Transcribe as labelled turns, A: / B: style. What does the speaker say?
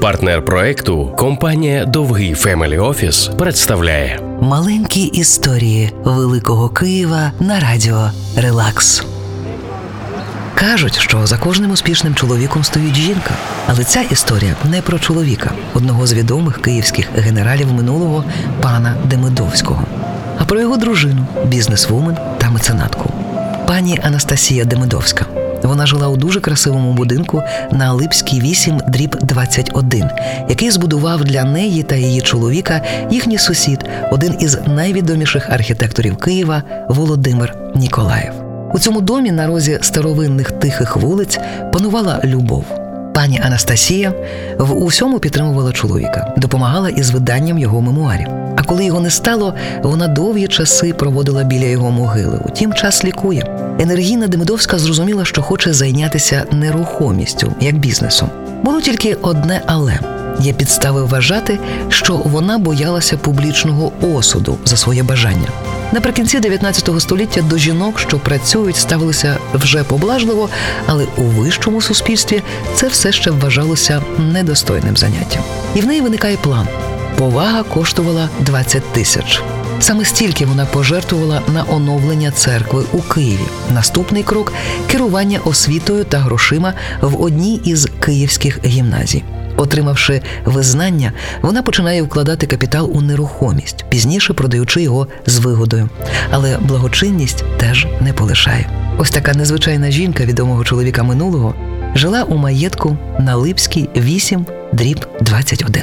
A: Партнер проекту компанія Довгий Family Office представляє
B: Маленькі історії Великого Києва на радіо Релакс. Кажуть, що за кожним успішним чоловіком стоїть жінка. Але ця історія не про чоловіка, одного з відомих київських генералів минулого пана Демидовського, а про його дружину, бізнесвумен та меценатку. Пані Анастасія Демидовська. Вона жила у дуже красивому будинку на Липській 8 дріб 21, який збудував для неї та її чоловіка їхній сусід, один із найвідоміших архітекторів Києва Володимир Ніколаєв. У цьому домі на розі старовинних тихих вулиць панувала любов. Пані Анастасія в усьому підтримувала чоловіка, допомагала із виданням його мемуарів. А коли його не стало, вона довгі часи проводила біля його могили. Утім, час лікує. Енергійна Демидовська зрозуміла, що хоче зайнятися нерухомістю як бізнесом. Було тільки одне але. Є підстави вважати, що вона боялася публічного осуду за своє бажання. Наприкінці 19 століття до жінок, що працюють, ставилися вже поблажливо, але у вищому суспільстві це все ще вважалося недостойним заняттям. І в неї виникає план. Повага коштувала 20 тисяч. Саме стільки вона пожертвувала на оновлення церкви у Києві. Наступний крок керування освітою та грошима в одній із київських гімназій. Отримавши визнання, вона починає вкладати капітал у нерухомість, пізніше продаючи його з вигодою. Але благочинність теж не полишає. Ось така незвичайна жінка відомого чоловіка минулого жила у маєтку на Липській 8 дріб 21.